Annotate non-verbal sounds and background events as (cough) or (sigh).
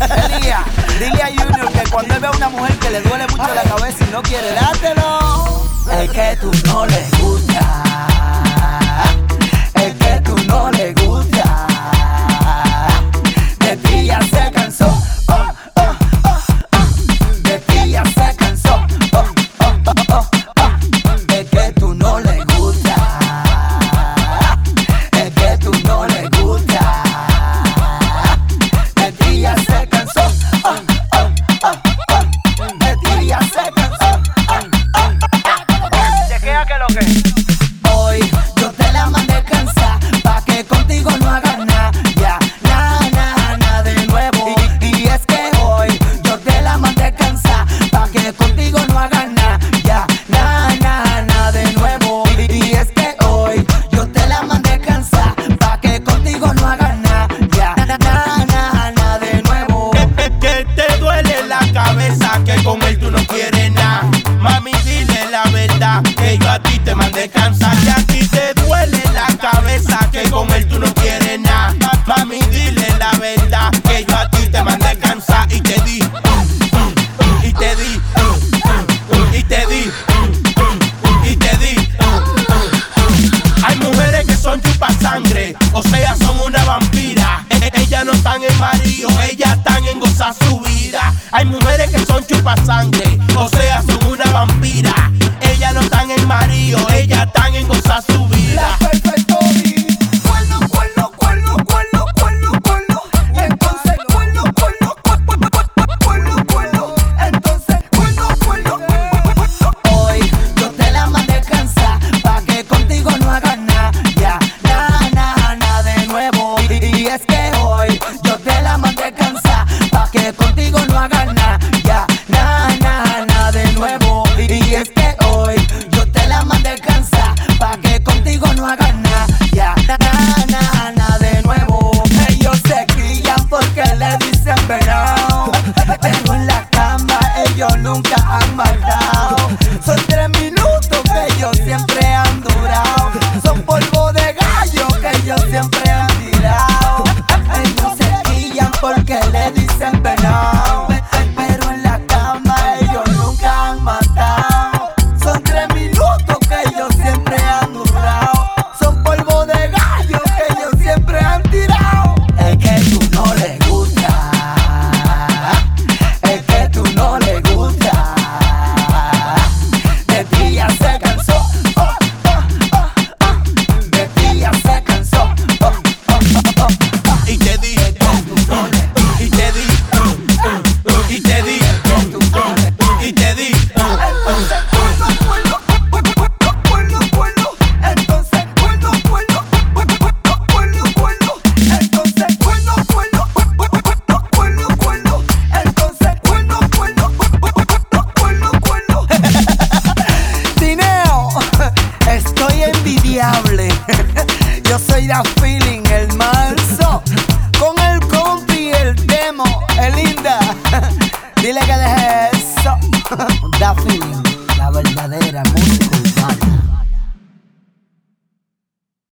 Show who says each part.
Speaker 1: Elías, dile a Junior que cuando él ve a una mujer que le duele mucho la cabeza y no quiere dártelo, es que tú no le que
Speaker 2: con él tú no quieres nada. Mami, dile la verdad que yo a ti te mandé cansar. y a ti te duele la cabeza que con él tú no quieres nada. Mami, dile la verdad que yo a ti te mandé cansar y te di. Y te di. Y te di. Y te di. Hay mujeres que son chupas sangre, o sea, son una vampira. E, e, ellas no están en marido, ellas están en gozazú hay mujeres que son chupasangre, o sea, son una vampira.
Speaker 1: nunca han matado. feeling, el manso. Con el compi, el demo, el linda. (laughs) Dile que deje eso. (laughs) Da feeling, la verdadera música urbana.